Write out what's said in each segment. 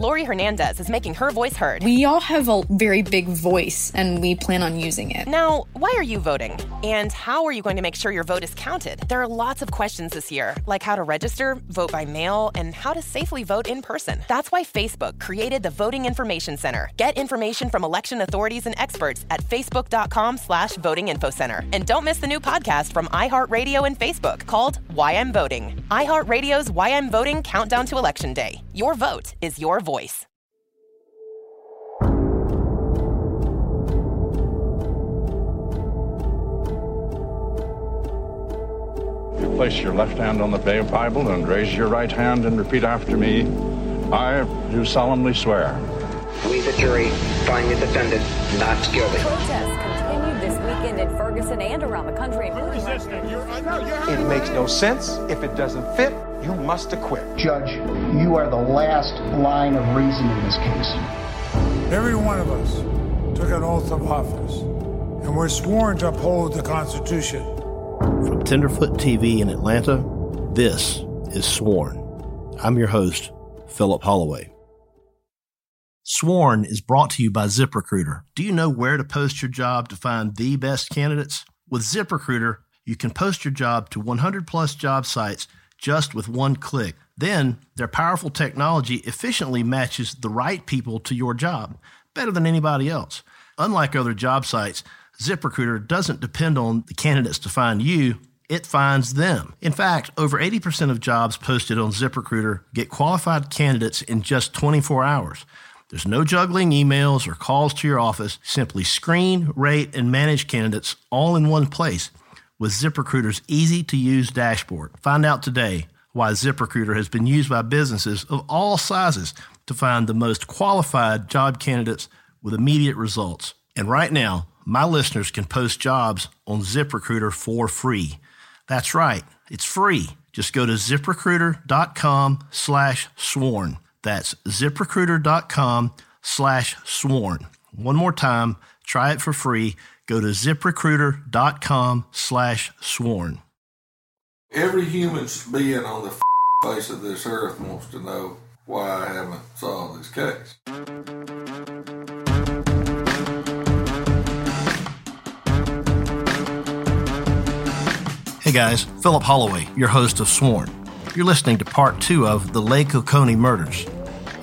Lori Hernandez is making her voice heard. We all have a very big voice, and we plan on using it. Now, why are you voting? And how are you going to make sure your vote is counted? There are lots of questions this year, like how to register, vote by mail, and how to safely vote in person. That's why Facebook created the Voting Information Center. Get information from election authorities and experts at facebook.com slash voting info center. And don't miss the new podcast from iHeartRadio and Facebook called Why I'm Voting. iHeartRadio's Why I'm Voting Countdown to Election Day. Your vote is your voice. You place your left hand on the Bible and raise your right hand and repeat after me. I do solemnly swear. We, the jury, find the defendant not guilty. Protests continued this weekend in Ferguson and around the country. It makes no sense. If it doesn't fit, you must acquit. Judge, you are the last line of reason in this case. Every one of us took an oath of office, and we're sworn to uphold the Constitution. From Tenderfoot TV in Atlanta, this is Sworn. I'm your host, Philip Holloway. Sworn is brought to you by ZipRecruiter. Do you know where to post your job to find the best candidates? With ZipRecruiter, you can post your job to 100 plus job sites just with one click. Then, their powerful technology efficiently matches the right people to your job better than anybody else. Unlike other job sites, ZipRecruiter doesn't depend on the candidates to find you, it finds them. In fact, over 80% of jobs posted on ZipRecruiter get qualified candidates in just 24 hours. There's no juggling emails or calls to your office. Simply screen, rate, and manage candidates all in one place with ZipRecruiter's easy to use dashboard. Find out today why ZipRecruiter has been used by businesses of all sizes to find the most qualified job candidates with immediate results. And right now, my listeners can post jobs on ZipRecruiter for free. That's right, it's free. Just go to ziprecruiter.com slash sworn. That's ziprecruiter.com slash sworn. One more time, try it for free. Go to ziprecruiter.com slash sworn. Every human being on the face of this earth wants to know why I haven't solved this case. Hey guys, Philip Holloway, your host of Sworn. You're listening to part two of the Lake Oconee murders.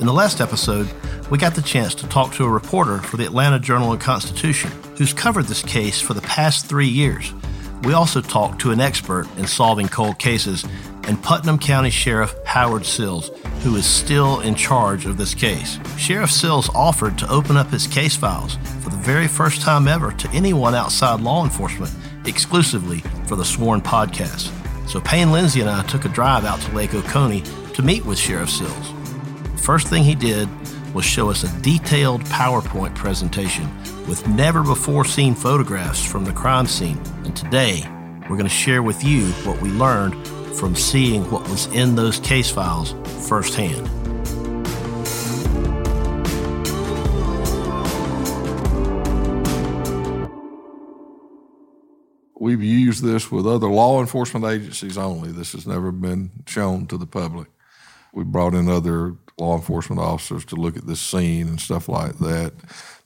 In the last episode, we got the chance to talk to a reporter for the Atlanta Journal and Constitution who's covered this case for the past three years. We also talked to an expert in solving cold cases and Putnam County Sheriff Howard Sills, who is still in charge of this case. Sheriff Sills offered to open up his case files for the very first time ever to anyone outside law enforcement exclusively for the Sworn podcast. So Payne Lindsay and I took a drive out to Lake Oconee to meet with Sheriff Sills. The first thing he did was show us a detailed PowerPoint presentation with never before seen photographs from the crime scene. And today, we're going to share with you what we learned from seeing what was in those case files firsthand. We've used this with other law enforcement agencies only. This has never been shown to the public. We brought in other law enforcement officers to look at this scene and stuff like that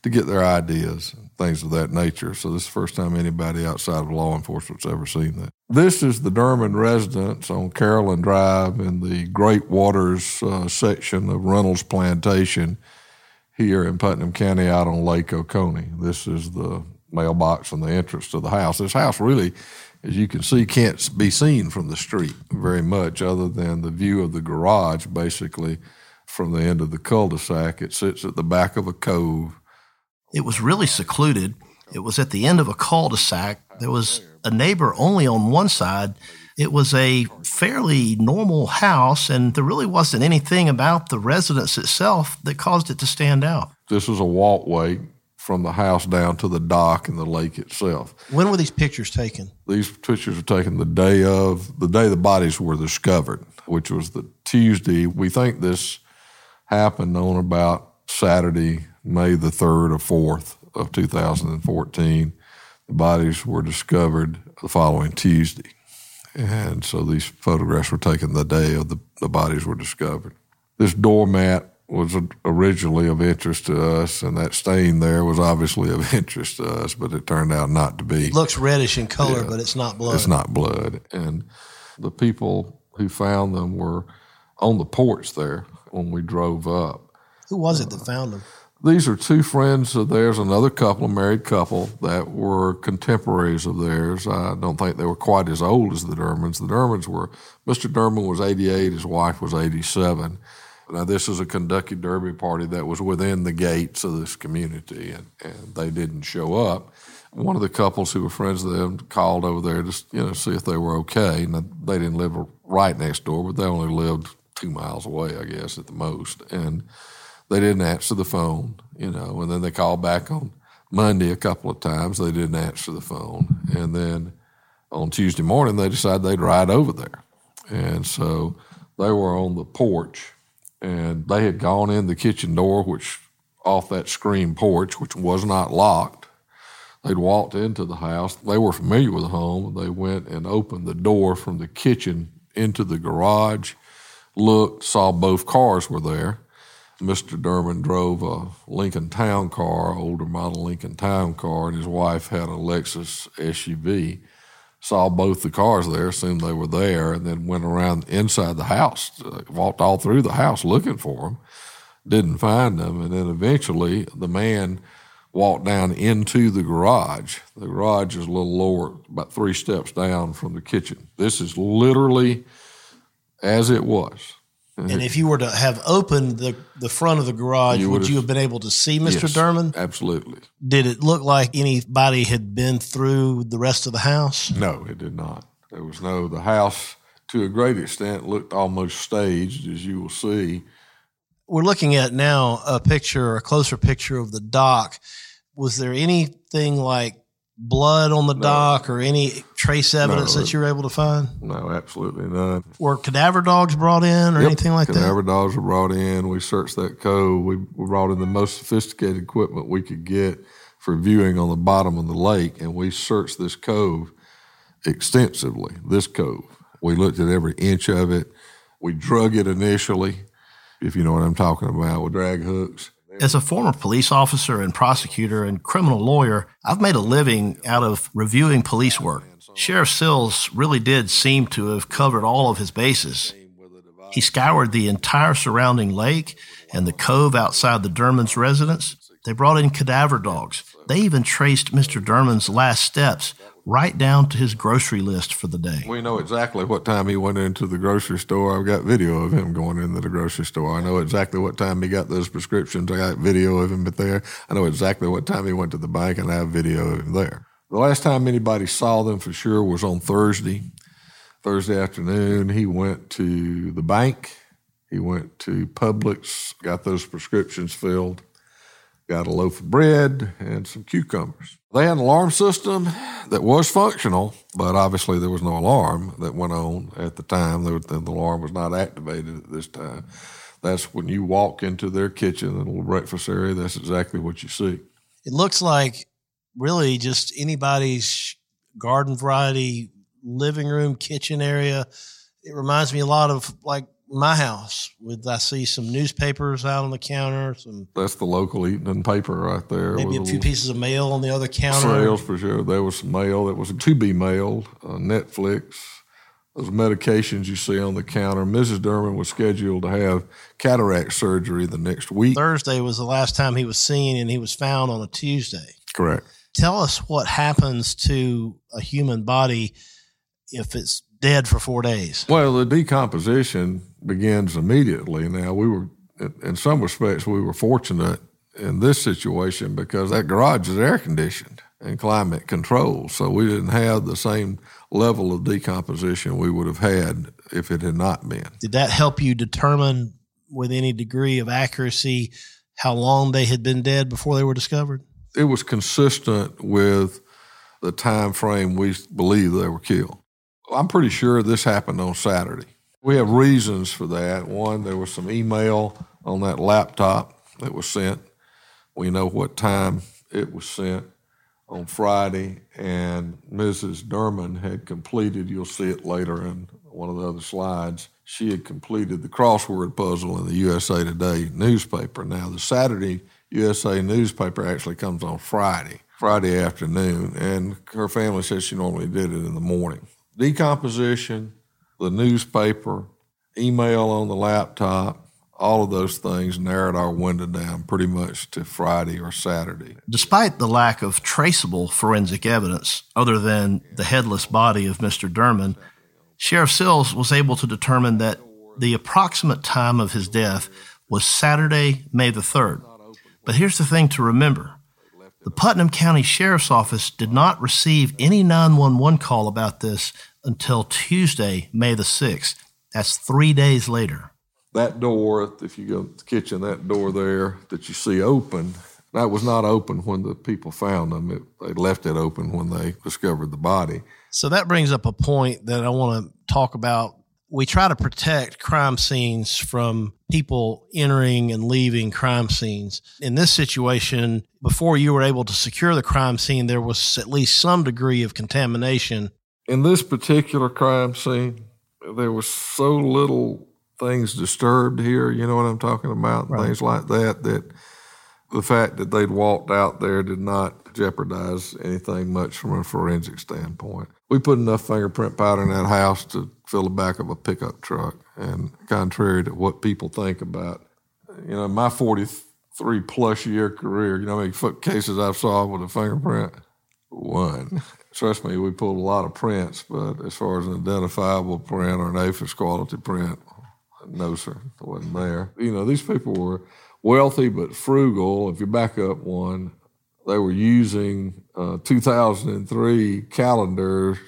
to get their ideas and things of that nature. So this is the first time anybody outside of law enforcement's ever seen that. This is the Dermond residence on Carolyn Drive in the Great Waters uh, section of Reynolds Plantation here in Putnam County out on Lake Oconee. This is the mailbox and the entrance to the house. This house really, as you can see, can't be seen from the street very much other than the view of the garage basically from the end of the cul-de-sac. It sits at the back of a cove. It was really secluded. It was at the end of a cul-de-sac. There was a neighbor only on one side. It was a fairly normal house, and there really wasn't anything about the residence itself that caused it to stand out. This is a walkway from the house down to the dock and the lake itself. When were these pictures taken? These pictures were taken the day of the day the bodies were discovered, which was the Tuesday. We think this happened on about Saturday, May the 3rd or 4th of 2014. The bodies were discovered the following Tuesday. And so these photographs were taken the day of the, the bodies were discovered. This doormat was originally of interest to us, and that stain there was obviously of interest to us, but it turned out not to be. It looks reddish in color, yeah, but it's not blood. It's not blood. And the people who found them were on the porch there when we drove up. Who was it that uh, found them? These are two friends of theirs, another couple, a married couple, that were contemporaries of theirs. I don't think they were quite as old as the Dermonds. The Dermonds were, Mr. Dermond was 88, his wife was 87. Now, this is a Kentucky Derby party that was within the gates of this community, and, and they didn't show up. One of the couples who were friends of them called over there to you know see if they were okay. And they didn't live right next door, but they only lived two miles away, I guess, at the most. And they didn't answer the phone, you know, and then they called back on Monday a couple of times. They didn't answer the phone. And then on Tuesday morning, they decided they'd ride over there. And so they were on the porch and they had gone in the kitchen door, which off that screen porch, which was not locked. They'd walked into the house. They were familiar with the home. They went and opened the door from the kitchen into the garage, looked, saw both cars were there. Mr. Dermond drove a Lincoln Town car, older model Lincoln Town car, and his wife had a Lexus SUV. Saw both the cars there, assumed they were there, and then went around inside the house, uh, walked all through the house looking for them. Didn't find them, and then eventually the man walked down into the garage. The garage is a little lower, about three steps down from the kitchen. This is literally as it was. And mm-hmm. if you were to have opened the, the front of the garage, you would you have been able to see Mr. Yes, Dermond? Absolutely. Did it look like anybody had been through the rest of the house? No, it did not. There was no, the house to a great extent looked almost staged, as you will see. We're looking at now a picture, a closer picture of the dock. Was there anything like blood on the no. dock or any trace evidence no, that you were able to find? No, absolutely none. Were cadaver dogs brought in or yep, anything like cadaver that? Cadaver dogs were brought in. We searched that cove. We, we brought in the most sophisticated equipment we could get for viewing on the bottom of the lake, and we searched this cove extensively. This cove. We looked at every inch of it. We drug it initially, if you know what I'm talking about, with drag hooks. As a former police officer and prosecutor and criminal lawyer, I've made a living out of reviewing police work. Sheriff Sills really did seem to have covered all of his bases. He scoured the entire surrounding lake and the cove outside the Dermond's residence. They brought in cadaver dogs. They even traced Mr. Dermond's last steps right down to his grocery list for the day. We know exactly what time he went into the grocery store. I've got video of him going into the grocery store. I know exactly what time he got those prescriptions. I got video of him there. I know exactly what time he went to the bank, and I have video of him there. The last time anybody saw them for sure was on Thursday. Thursday afternoon, he went to the bank. He went to Publix, got those prescriptions filled got a loaf of bread and some cucumbers. They had an alarm system that was functional, but obviously there was no alarm that went on at the time. the alarm was not activated at this time. That's when you walk into their kitchen, the little breakfast area, that's exactly what you see. It looks like really just anybody's garden variety living room, kitchen area. It reminds me a lot of like my house with I see some newspapers out on the counter. Some that's the local Eaton paper right there. Maybe a few pieces of mail on the other counter. Sales for sure. There was some mail that was to be mailed. Uh, Netflix. Those medications you see on the counter. Mrs. Dermond was scheduled to have cataract surgery the next week. Thursday was the last time he was seen, and he was found on a Tuesday. Correct. Tell us what happens to a human body if it's dead for four days. Well, the decomposition begins immediately. Now, we were, in some respects, we were fortunate in this situation because that garage is air conditioned and climate controlled. So we didn't have the same level of decomposition we would have had if it had not been. Did that help you determine with any degree of accuracy how long they had been dead before they were discovered? It was consistent with the time frame we believe they were killed. I'm pretty sure this happened on Saturday. We have reasons for that. One, there was some email on that laptop that was sent. We know what time it was sent on Friday, and Mrs. Dermond had completed, you'll see it later in one of the other slides, she had completed the crossword puzzle in the USA Today newspaper. Now, the Saturday USA newspaper actually comes on Friday, Friday afternoon, and her family says she normally did it in the morning. Decomposition, the newspaper, email on the laptop, all of those things narrowed our window down pretty much to Friday or Saturday. Despite the lack of traceable forensic evidence other than the headless body of Mr. Dermond, Sheriff Sills was able to determine that the approximate time of his death was Saturday, May the 3rd. But here's the thing to remember the Putnam County Sheriff's Office did not receive any 911 call about this until Tuesday, May the 6th. That's three days later. That door, if you go to the kitchen, that door there that you see open, that was not open when the people found them. It, they left it open when they discovered the body. So that brings up a point that I want to talk about. We try to protect crime scenes from people entering and leaving crime scenes. In this situation, before you were able to secure the crime scene, there was at least some degree of contamination. In this particular crime scene, there was so little things disturbed here, you know what I'm talking about? Right. Things like that, that the fact that they'd walked out there did not jeopardize anything much from a forensic standpoint. We put enough fingerprint powder in that house to fill the back of a pickup truck. And contrary to what people think about, you know, my 43 plus year career, you know how many cases I've solved with a fingerprint? One. Trust me, we pulled a lot of prints, but as far as an identifiable print or an AFIS quality print, no, sir, it wasn't there. You know, these people were wealthy but frugal. If you back up one, they were using uh, 2003 calendars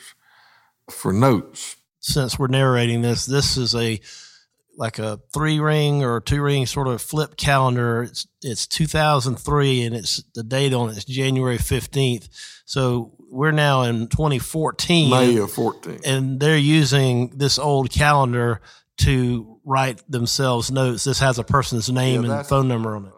for notes. Since we're narrating this, this is a like a three ring or two ring sort of flip calendar. It's it's 2003 and it's the date on it's January 15th. So we're now in 2014. May of 14. And they're using this old calendar to write themselves notes. This has a person's name yeah, and phone number on it.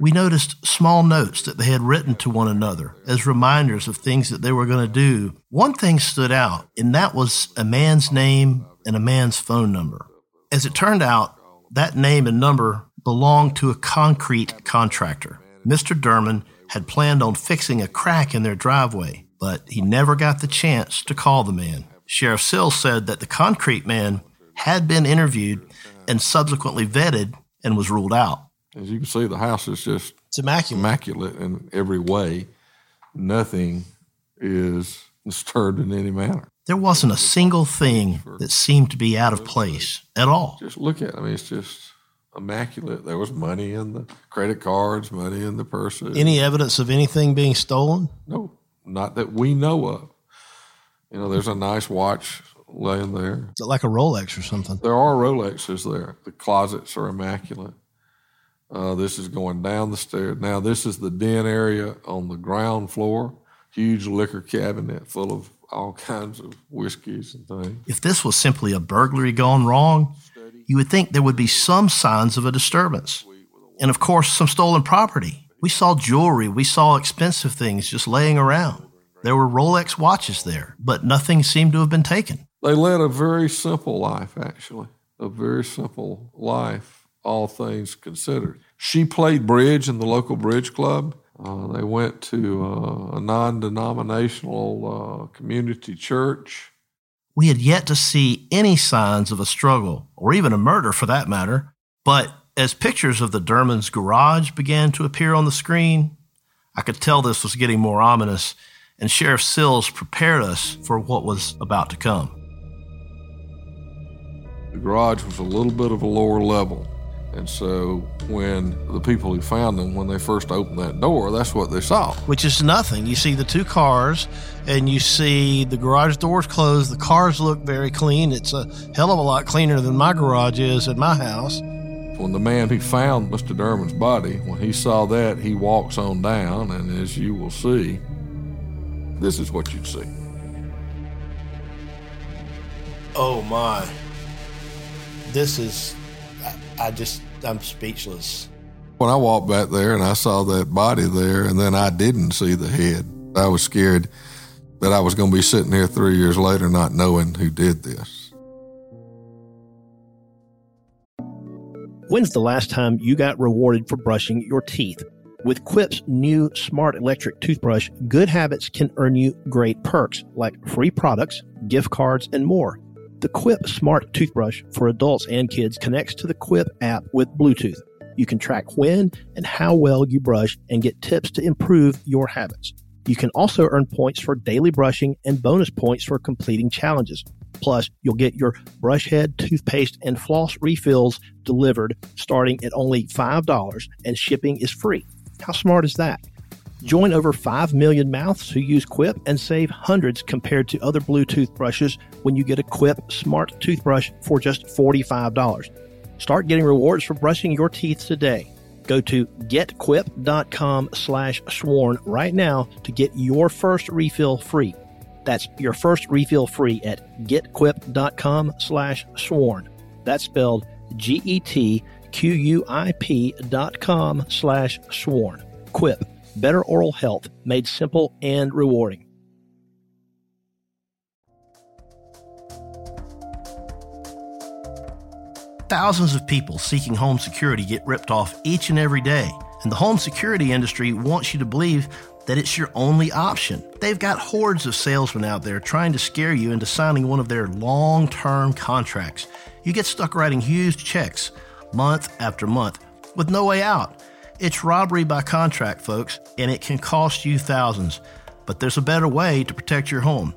We noticed small notes that they had written to one another as reminders of things that they were going to do. One thing stood out, and that was a man's name and a man's phone number. As it turned out, that name and number belonged to a concrete contractor. Mr. Dermond had planned on fixing a crack in their driveway, but he never got the chance to call the man. Sheriff Sills said that the concrete man had been interviewed and subsequently vetted and was ruled out. As you can see, the house is just it's immaculate, immaculate in every way. Nothing is disturbed in any manner. There wasn't a single thing that seemed to be out of place at all. Just look at it. I mean, it's just immaculate. There was money in the credit cards, money in the purses. Any evidence of anything being stolen? No, not that we know of. You know, there's a nice watch laying there. Is it like a Rolex or something? There are Rolexes there. The closets are immaculate. Uh, this is going down the stairs. Now, this is the den area on the ground floor. Huge liquor cabinet full of all kinds of whiskeys and things. If this was simply a burglary gone wrong, you would think there would be some signs of a disturbance. And of course, some stolen property. We saw jewelry, we saw expensive things just laying around. There were Rolex watches there, but nothing seemed to have been taken. They led a very simple life, actually, a very simple life, all things considered. She played bridge in the local bridge club. Uh, they went to uh, a non denominational uh, community church. We had yet to see any signs of a struggle, or even a murder for that matter. But as pictures of the Dermonds' garage began to appear on the screen, I could tell this was getting more ominous, and Sheriff Sills prepared us for what was about to come. The garage was a little bit of a lower level. And so when the people who found them, when they first opened that door, that's what they saw. Which is nothing. You see the two cars and you see the garage doors closed. The cars look very clean. It's a hell of a lot cleaner than my garage is at my house. When the man who found Mr. Dermond's body, when he saw that, he walks on down, and as you will see, this is what you'd see. Oh my this is, I, I just, I'm speechless. When I walked back there and I saw that body there, and then I didn't see the head, I was scared that I was going to be sitting here three years later not knowing who did this. When's the last time you got rewarded for brushing your teeth? With Quip's new smart electric toothbrush, good habits can earn you great perks like free products, gift cards, and more. The Quip Smart Toothbrush for adults and kids connects to the Quip app with Bluetooth. You can track when and how well you brush and get tips to improve your habits. You can also earn points for daily brushing and bonus points for completing challenges. Plus, you'll get your brush head, toothpaste, and floss refills delivered starting at only $5 and shipping is free. How smart is that? Join over 5 million mouths who use Quip and save hundreds compared to other Bluetooth brushes when you get a Quip smart toothbrush for just $45. Start getting rewards for brushing your teeth today. Go to getquip.com slash sworn right now to get your first refill free. That's your first refill free at getquip.com slash sworn. That's spelled G-E-T-Q-U-I-P dot com slash sworn. Quip, better oral health made simple and rewarding. Thousands of people seeking home security get ripped off each and every day. And the home security industry wants you to believe that it's your only option. They've got hordes of salesmen out there trying to scare you into signing one of their long term contracts. You get stuck writing huge checks month after month with no way out. It's robbery by contract, folks, and it can cost you thousands. But there's a better way to protect your home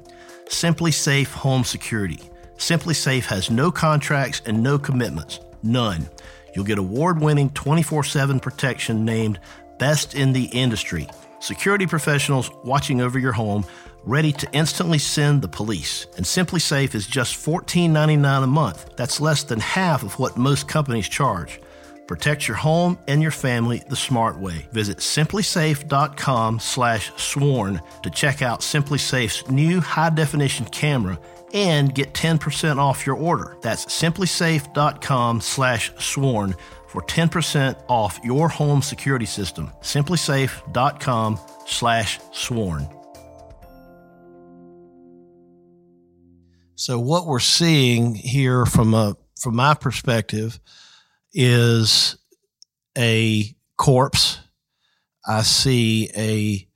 SimpliSafe Home Security. SimpliSafe has no contracts and no commitments. None. You'll get award winning 24 7 protection named Best in the Industry. Security professionals watching over your home, ready to instantly send the police. And SimpliSafe is just $14.99 a month. That's less than half of what most companies charge. Protect your home and your family the smart way. Visit simplisafe.com slash sworn to check out SimpliSafe's new high definition camera and get 10% off your order. That's simplisafe.com slash sworn for 10% off your home security system. simplisafe.com slash sworn. So what we're seeing here from a from my perspective is a corpse. I see a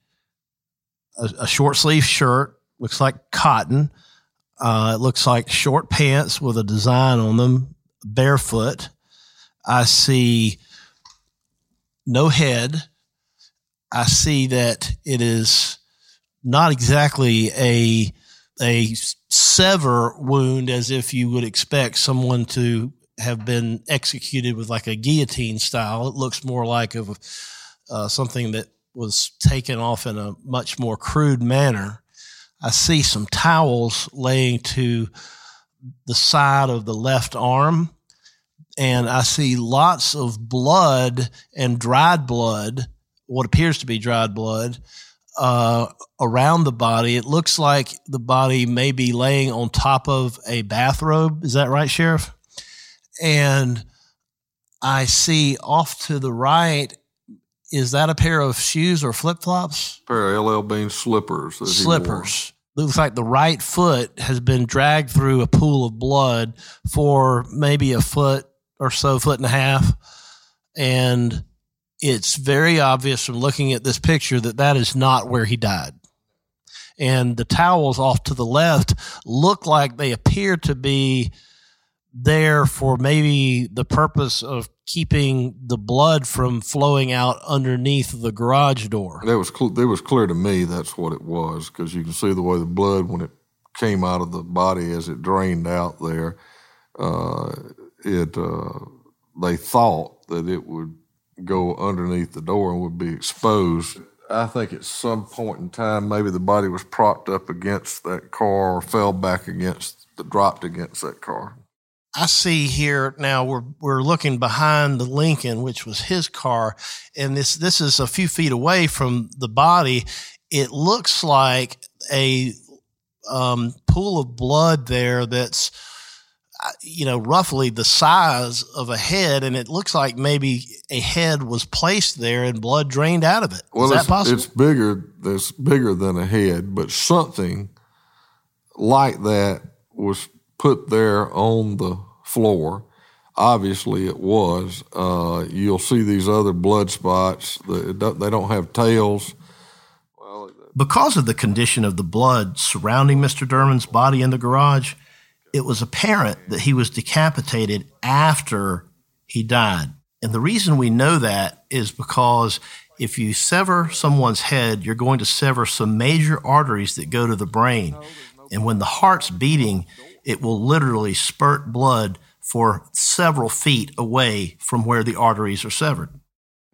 a, a short sleeve shirt, looks like cotton. Uh, it looks like short pants with a design on them, barefoot. I see no head. I see that it is not exactly a a sever wound as if you would expect someone to have been executed with like a guillotine style. It looks more like of uh, something that was taken off in a much more crude manner. I see some towels laying to the side of the left arm, and I see lots of blood and dried blood, what appears to be dried blood, uh, around the body. It looks like the body may be laying on top of a bathrobe. Is that right, Sheriff? And I see off to the right. Is that a pair of shoes or flip flops? Pair of LL Bean slippers. Slippers. Looks like the right foot has been dragged through a pool of blood for maybe a foot or so, foot and a half. And it's very obvious from looking at this picture that that is not where he died. And the towels off to the left look like they appear to be there for maybe the purpose of keeping the blood from flowing out underneath the garage door. That was cl- it was clear to me that's what it was because you can see the way the blood when it came out of the body as it drained out there. Uh, it uh, they thought that it would go underneath the door and would be exposed. I think at some point in time, maybe the body was propped up against that car or fell back against, the, dropped against that car. I see here now we're we're looking behind the Lincoln, which was his car, and this this is a few feet away from the body. It looks like a um, pool of blood there that's uh, you know roughly the size of a head, and it looks like maybe a head was placed there and blood drained out of it. Well, is that possible? It's bigger. It's bigger than a head, but something like that was put there on the floor. obviously it was. Uh, you'll see these other blood spots. They don't have tails. Because of the condition of the blood surrounding Mr. Dermond's body in the garage, it was apparent that he was decapitated after he died. And the reason we know that is because if you sever someone's head, you're going to sever some major arteries that go to the brain. And when the heart's beating, it will literally spurt blood for several feet away from where the arteries are severed.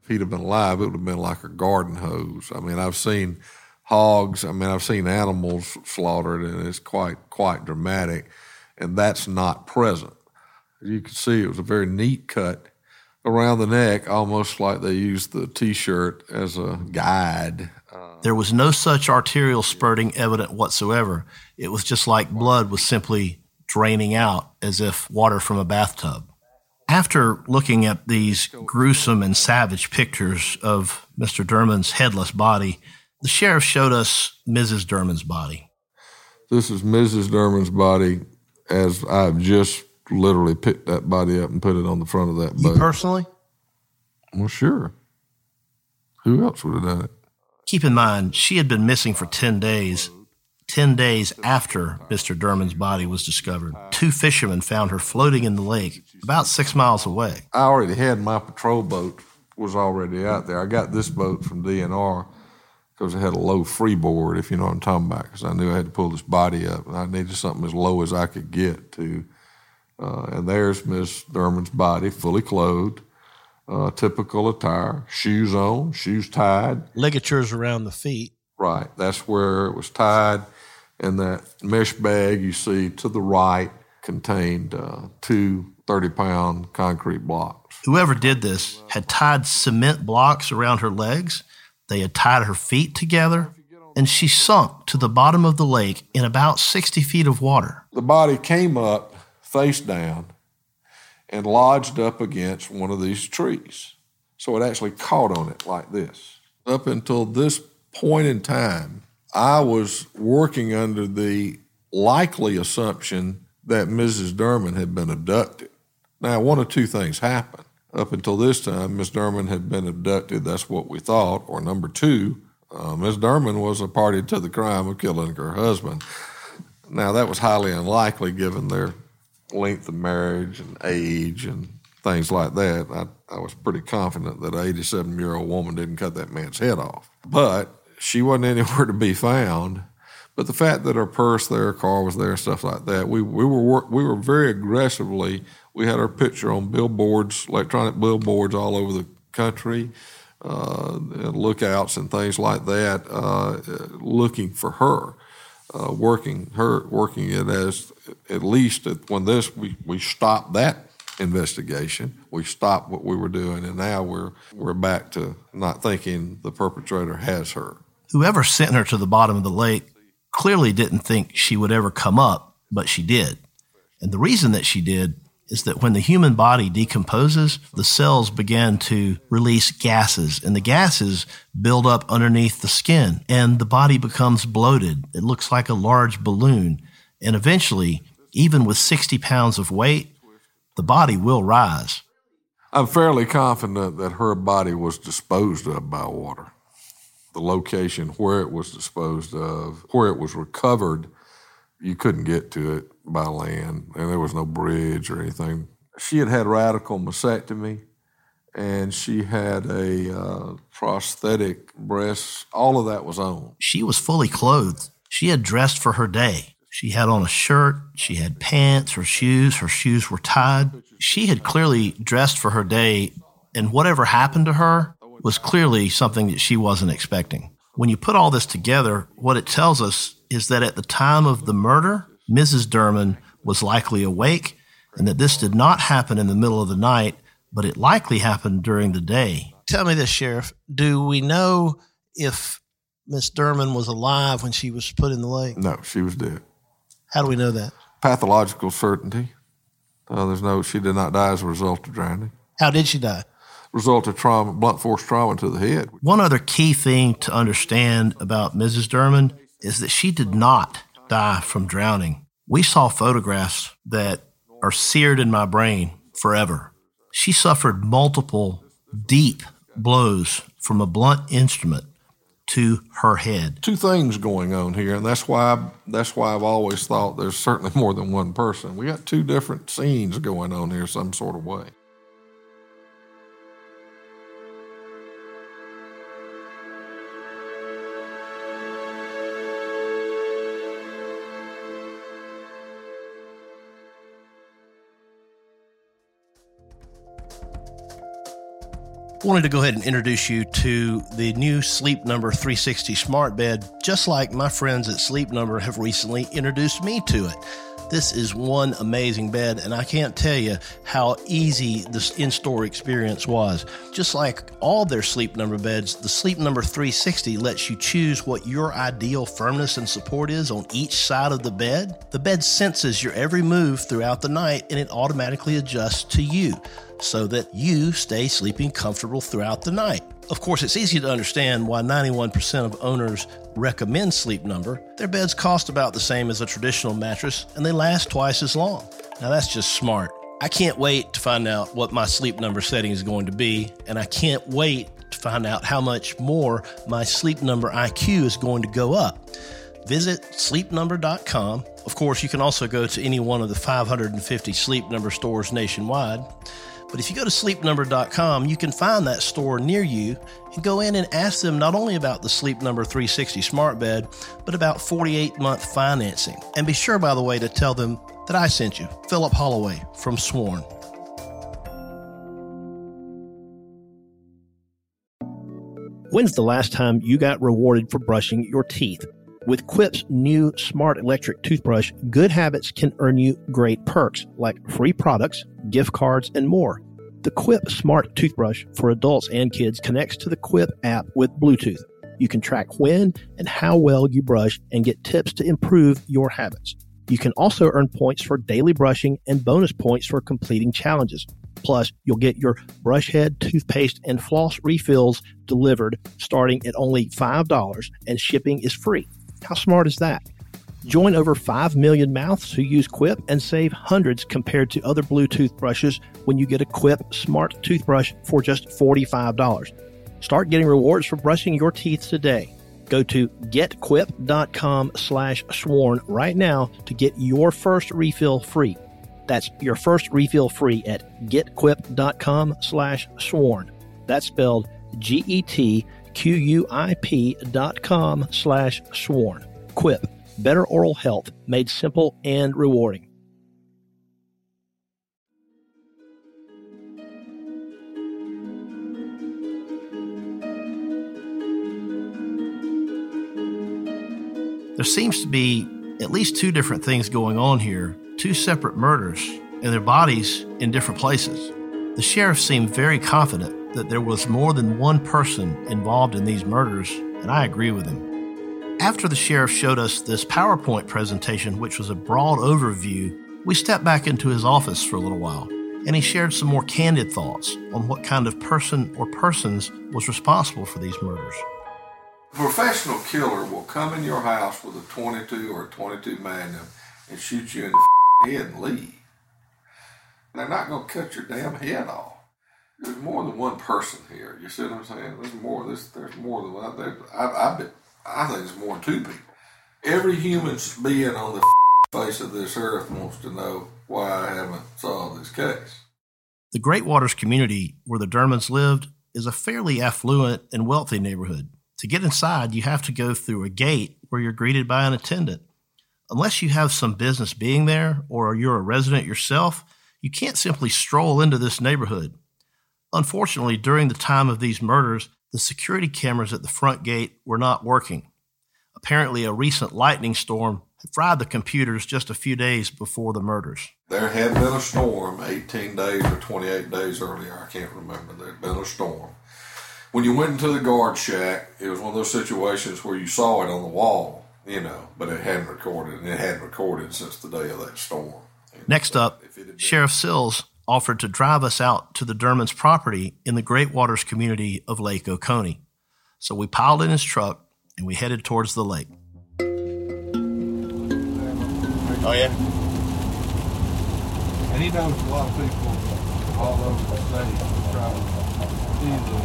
If he'd have been alive, it would have been like a garden hose. I mean, I've seen hogs. I mean, I've seen animals slaughtered, and it's quite quite dramatic, and that's not present. You can see it was a very neat cut around the neck, almost like they used the T-shirt as a guide. There was no such arterial spurting evident whatsoever. It was just like blood was simply draining out as if water from a bathtub. After looking at these gruesome and savage pictures of Mr. Dermond's headless body, the sheriff showed us Mrs. Dermond's body. This is Mrs. Dermond's body as I've just literally picked that body up and put it on the front of that boat. You personally? Well, sure. Who else would have done it? Keep in mind, she had been missing for 10 days. 10 days after Mr. Dermond's body was discovered, two fishermen found her floating in the lake about six miles away. I already had my patrol boat was already out there. I got this boat from DNR because it had a low freeboard, if you know what I'm talking about, because I knew I had to pull this body up, and I needed something as low as I could get to. Uh, and there's Miss Dermond's body, fully clothed, uh, typical attire, shoes on, shoes tied, ligatures around the feet. Right, that's where it was tied, and that mesh bag you see to the right contained uh, two 30 pound concrete blocks. Whoever did this had tied cement blocks around her legs they had tied her feet together, and she sunk to the bottom of the lake in about 60 feet of water. The body came up face down and lodged up against one of these trees. So it actually caught on it like this. Up until this point in time, I was working under the likely assumption that Mrs. Dermond had been abducted. Now, one of two things happened. Up until this time, Miss Dermond had been abducted. That's what we thought. Or number two, uh, Miss Dermond was a party to the crime of killing her husband. Now, that was highly unlikely given their length of marriage and age and things like that. I, I was pretty confident that an 87 year old woman didn't cut that man's head off. But she wasn't anywhere to be found. But the fact that her purse there, her car was there, stuff like that, we, we were we were very aggressively we had our picture on billboards, electronic billboards all over the country, uh, lookouts and things like that, uh, looking for her, uh, working her, working it as at least when this we we stopped that investigation. We stopped what we were doing, and now we're we're back to not thinking the perpetrator has her. Whoever sent her to the bottom of the lake clearly didn't think she would ever come up, but she did. And the reason that she did is that when the human body decomposes, the cells begin to release gases, and the gases build up underneath the skin, and the body becomes bloated. It looks like a large balloon. And eventually, even with 60 pounds of weight, the body will rise. I'm fairly confident that her body was disposed of by water. The location where it was disposed of, where it was recovered, you couldn't get to it by land, and there was no bridge or anything. She had had radical mastectomy, and she had a uh, prosthetic breast. All of that was on. She was fully clothed. She had dressed for her day. She had on a shirt, she had pants, her shoes, her shoes were tied. She had clearly dressed for her day, and whatever happened to her was clearly something that she wasn't expecting. When you put all this together, what it tells us is that at the time of the murder, Mrs. Dermond was likely awake and that this did not happen in the middle of the night, but it likely happened during the day. Tell me this, Sheriff. Do we know if Miss Dermond was alive when she was put in the lake? No, she was dead. How do we know that? Pathological certainty. Uh, there's no, she did not die as a result of drowning. How did she die? Result of trauma, blunt force trauma to the head. One other key thing to understand about Mrs. Dermond is that she did not die from drowning. We saw photographs that are seared in my brain forever. She suffered multiple deep blows from a blunt instrument to her head. Two things going on here, and that's why that's why I've always thought there's certainly more than one person. We got two different scenes going on here, some sort of way. Wanted to go ahead and introduce you to the new Sleep Number 360 smart bed, just like my friends at Sleep Number have recently introduced me to it. This is one amazing bed, and I can't tell you how easy this in store experience was. Just like all their Sleep Number beds, the Sleep Number 360 lets you choose what your ideal firmness and support is on each side of the bed. The bed senses your every move throughout the night and it automatically adjusts to you so that you stay sleeping comfortable throughout the night. Of course, it's easy to understand why 91% of owners recommend Sleep Number. Their beds cost about the same as a traditional mattress and they last twice as long. Now, that's just smart. I can't wait to find out what my Sleep Number setting is going to be, and I can't wait to find out how much more my Sleep Number IQ is going to go up. Visit sleepnumber.com. Of course, you can also go to any one of the 550 Sleep Number stores nationwide. But if you go to sleepnumber.com, you can find that store near you and go in and ask them not only about the Sleep Number 360 smart bed, but about 48 month financing. And be sure, by the way, to tell them that I sent you, Philip Holloway from Sworn. When's the last time you got rewarded for brushing your teeth? With Quip's new smart electric toothbrush, good habits can earn you great perks like free products, gift cards, and more. The Quip smart toothbrush for adults and kids connects to the Quip app with Bluetooth. You can track when and how well you brush and get tips to improve your habits. You can also earn points for daily brushing and bonus points for completing challenges. Plus, you'll get your brush head, toothpaste, and floss refills delivered starting at only $5 and shipping is free. How smart is that? Join over 5 million mouths who use Quip and save hundreds compared to other Bluetooth brushes when you get a Quip smart toothbrush for just $45. Start getting rewards for brushing your teeth today. Go to getquip.com slash sworn right now to get your first refill free. That's your first refill free at getquip.com slash sworn. That's spelled G-E-T Q-U-I-P dot com slash sworn. Quip, better oral health made simple and rewarding. There seems to be at least two different things going on here, two separate murders, and their bodies in different places. The sheriff seemed very confident that there was more than one person involved in these murders, and I agree with him. After the sheriff showed us this PowerPoint presentation, which was a broad overview, we stepped back into his office for a little while, and he shared some more candid thoughts on what kind of person or persons was responsible for these murders. A professional killer will come in your house with a 22 or a 22 Magnum and shoot you in the head and leave. They're not going to cut your damn head off there's more than one person here. You see what I'm saying? There's more. There's there's more than one. I, I, I think there's more than two people. Every human being on the face of this earth wants to know why I haven't solved this case. The Great Waters community where the Dermonds lived is a fairly affluent and wealthy neighborhood. To get inside, you have to go through a gate where you're greeted by an attendant. Unless you have some business being there or you're a resident yourself, you can't simply stroll into this neighborhood. Unfortunately, during the time of these murders, the security cameras at the front gate were not working. Apparently, a recent lightning storm had fried the computers just a few days before the murders. There had been a storm 18 days or 28 days earlier. I can't remember. There had been a storm. When you went into the guard shack, it was one of those situations where you saw it on the wall, you know, but it hadn't recorded, and it hadn't recorded since the day of that storm. Next up, Sheriff Sills offered to drive us out to the Dermonds' property in the Great Waters community of Lake Oconee. So we piled in his truck and we headed towards the lake. Oh, yeah? And he knows a lot of people all over the state try to see the,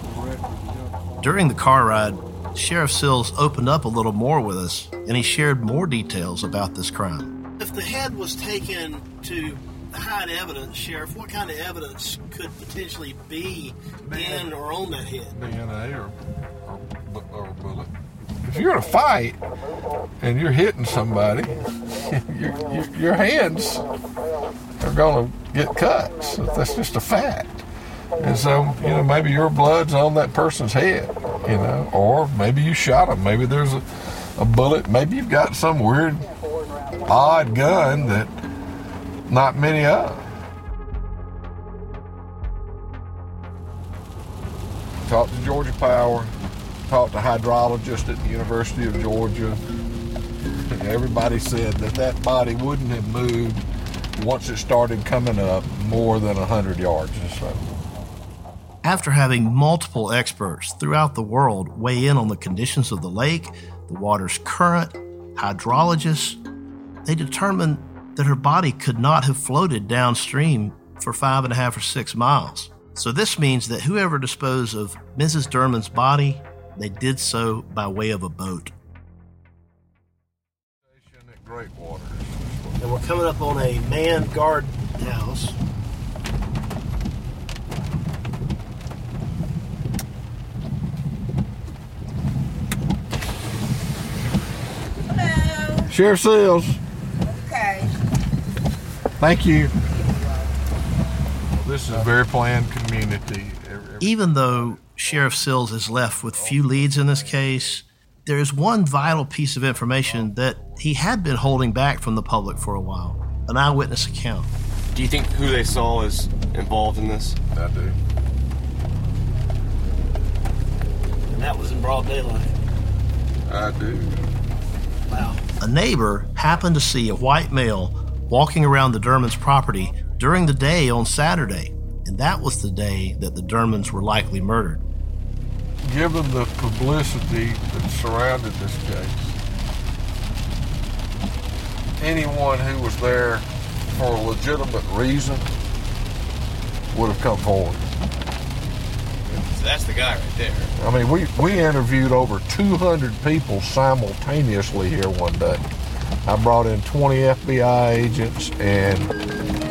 the record of the uniform. During the car ride, Sheriff Sills opened up a little more with us and he shared more details about this crime. If the head was taken to hide evidence, Sheriff, what kind of evidence could potentially be in or on that head? DNA or, or, or a bullet. If you're in a fight and you're hitting somebody, your, your, your hands are going to get cuts. That's just a fact. And so, you know, maybe your blood's on that person's head, you know, or maybe you shot them. Maybe there's a, a bullet. Maybe you've got some weird, odd gun that not many of. Talked to Georgia Power, talked to hydrologists at the University of Georgia. Everybody said that that body wouldn't have moved once it started coming up more than 100 yards or so. After having multiple experts throughout the world weigh in on the conditions of the lake, the water's current, hydrologists, they determined that her body could not have floated downstream for five and a half or six miles. So this means that whoever disposed of Mrs. Dermond's body, they did so by way of a boat. Great water. And we're coming up on a manned guard house. Hello. Sheriff Sills. Okay. Thank you. This is a very planned community. Even though Sheriff Sills is left with few leads in this case, there is one vital piece of information that he had been holding back from the public for a while an eyewitness account. Do you think who they saw is involved in this? I do. And that was in broad daylight. I do. Wow. A neighbor happened to see a white male walking around the Dermonds property during the day on Saturday, and that was the day that the Dermonds were likely murdered. Given the publicity that surrounded this case, anyone who was there for a legitimate reason would have come forward. So that's the guy right there. I mean, we, we interviewed over 200 people simultaneously here one day. I brought in 20 FBI agents and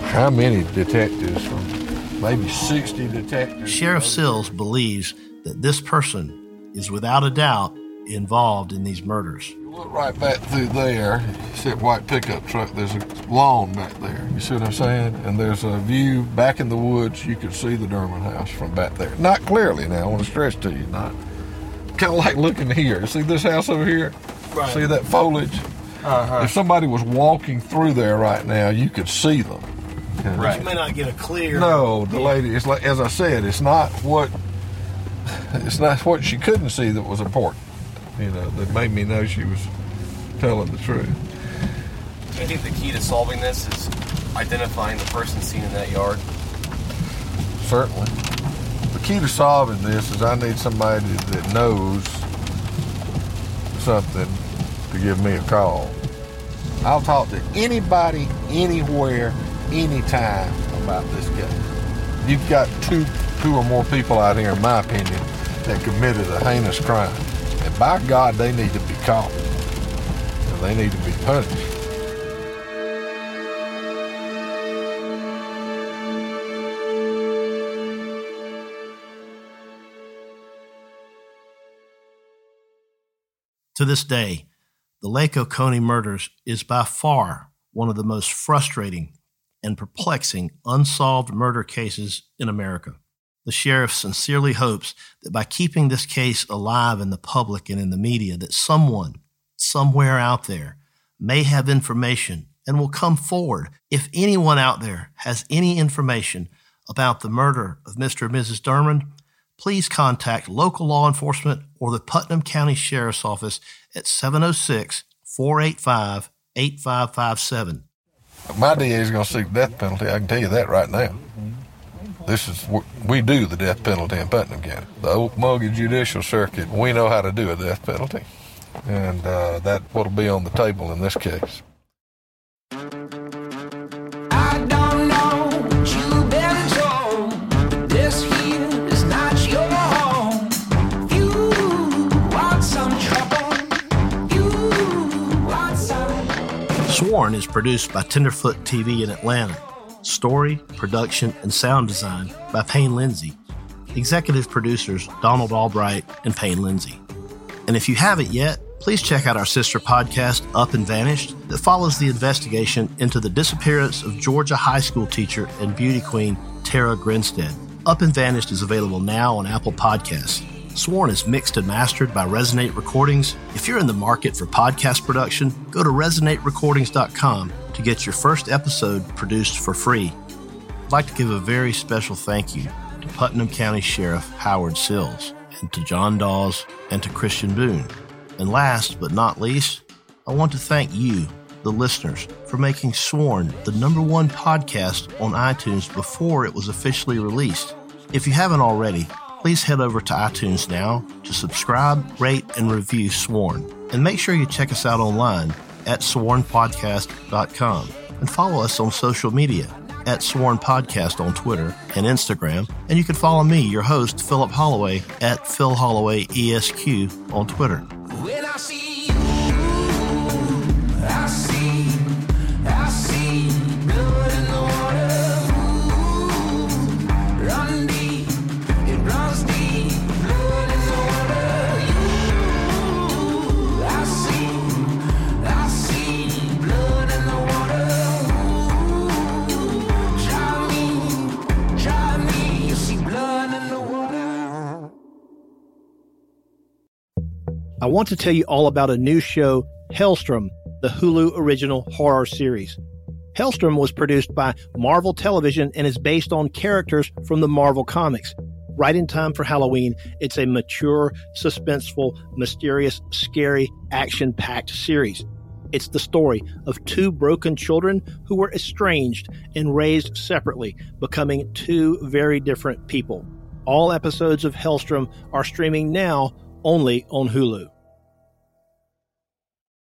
how many detectives? Maybe 60 detectives. Sheriff Sills believes that this person is without a doubt involved in these murders. Look right back through there. You see that white pickup truck. There's a lawn back there. You see what I'm saying? And there's a view back in the woods. You can see the Dermond house from back there. Not clearly now. I want to stress to you, not kind of like looking here. See this house over here? Right. See that foliage? Uh-huh. If somebody was walking through there right now, you could see them. But you may not get a clear. No, the lady. It's like as I said. It's not what. It's not what she couldn't see that was important. You know, that made me know she was telling the truth. I think the key to solving this is identifying the person seen in that yard? Certainly. The key to solving this is I need somebody that knows something to give me a call. I'll talk to anybody, anywhere, anytime about this case. You've got two, two or more people out here, in my opinion, that committed a heinous crime. And by God, they need to be caught. And they need to be punished. To this day, the Lake Oconee murders is by far one of the most frustrating and perplexing unsolved murder cases in America. The sheriff sincerely hopes that by keeping this case alive in the public and in the media that someone somewhere out there may have information and will come forward if anyone out there has any information about the murder of Mr. and Mrs. Dermond please contact local law enforcement or the Putnam County Sheriff's Office at 706 485 8557. My DA is going to seek death penalty. I can tell you that right now. This is we do the death penalty in Putnam County. The Ocmulgee Judicial Circuit. We know how to do a death penalty, and uh, that will be on the table in this case. Sworn is produced by Tenderfoot TV in Atlanta. Story, production, and sound design by Payne Lindsay. Executive producers Donald Albright and Payne Lindsay. And if you haven't yet, please check out our sister podcast, Up and Vanished, that follows the investigation into the disappearance of Georgia high school teacher and beauty queen Tara Grinstead. Up and Vanished is available now on Apple Podcasts. Sworn is mixed and mastered by Resonate Recordings. If you're in the market for podcast production, go to resonaterecordings.com to get your first episode produced for free. I'd like to give a very special thank you to Putnam County Sheriff Howard Sills, and to John Dawes, and to Christian Boone. And last but not least, I want to thank you, the listeners, for making Sworn the number one podcast on iTunes before it was officially released. If you haven't already, please head over to iTunes now to subscribe, rate, and review Sworn. And make sure you check us out online at swornpodcast.com and follow us on social media at Sworn Podcast on Twitter and Instagram. And you can follow me, your host, Philip Holloway, at Phil Holloway ESQ on Twitter. Want to tell you all about a new show, Helstrom, the Hulu original horror series. Helstrom was produced by Marvel Television and is based on characters from the Marvel comics. Right in time for Halloween, it's a mature, suspenseful, mysterious, scary, action packed series. It's the story of two broken children who were estranged and raised separately, becoming two very different people. All episodes of Helstrom are streaming now only on Hulu.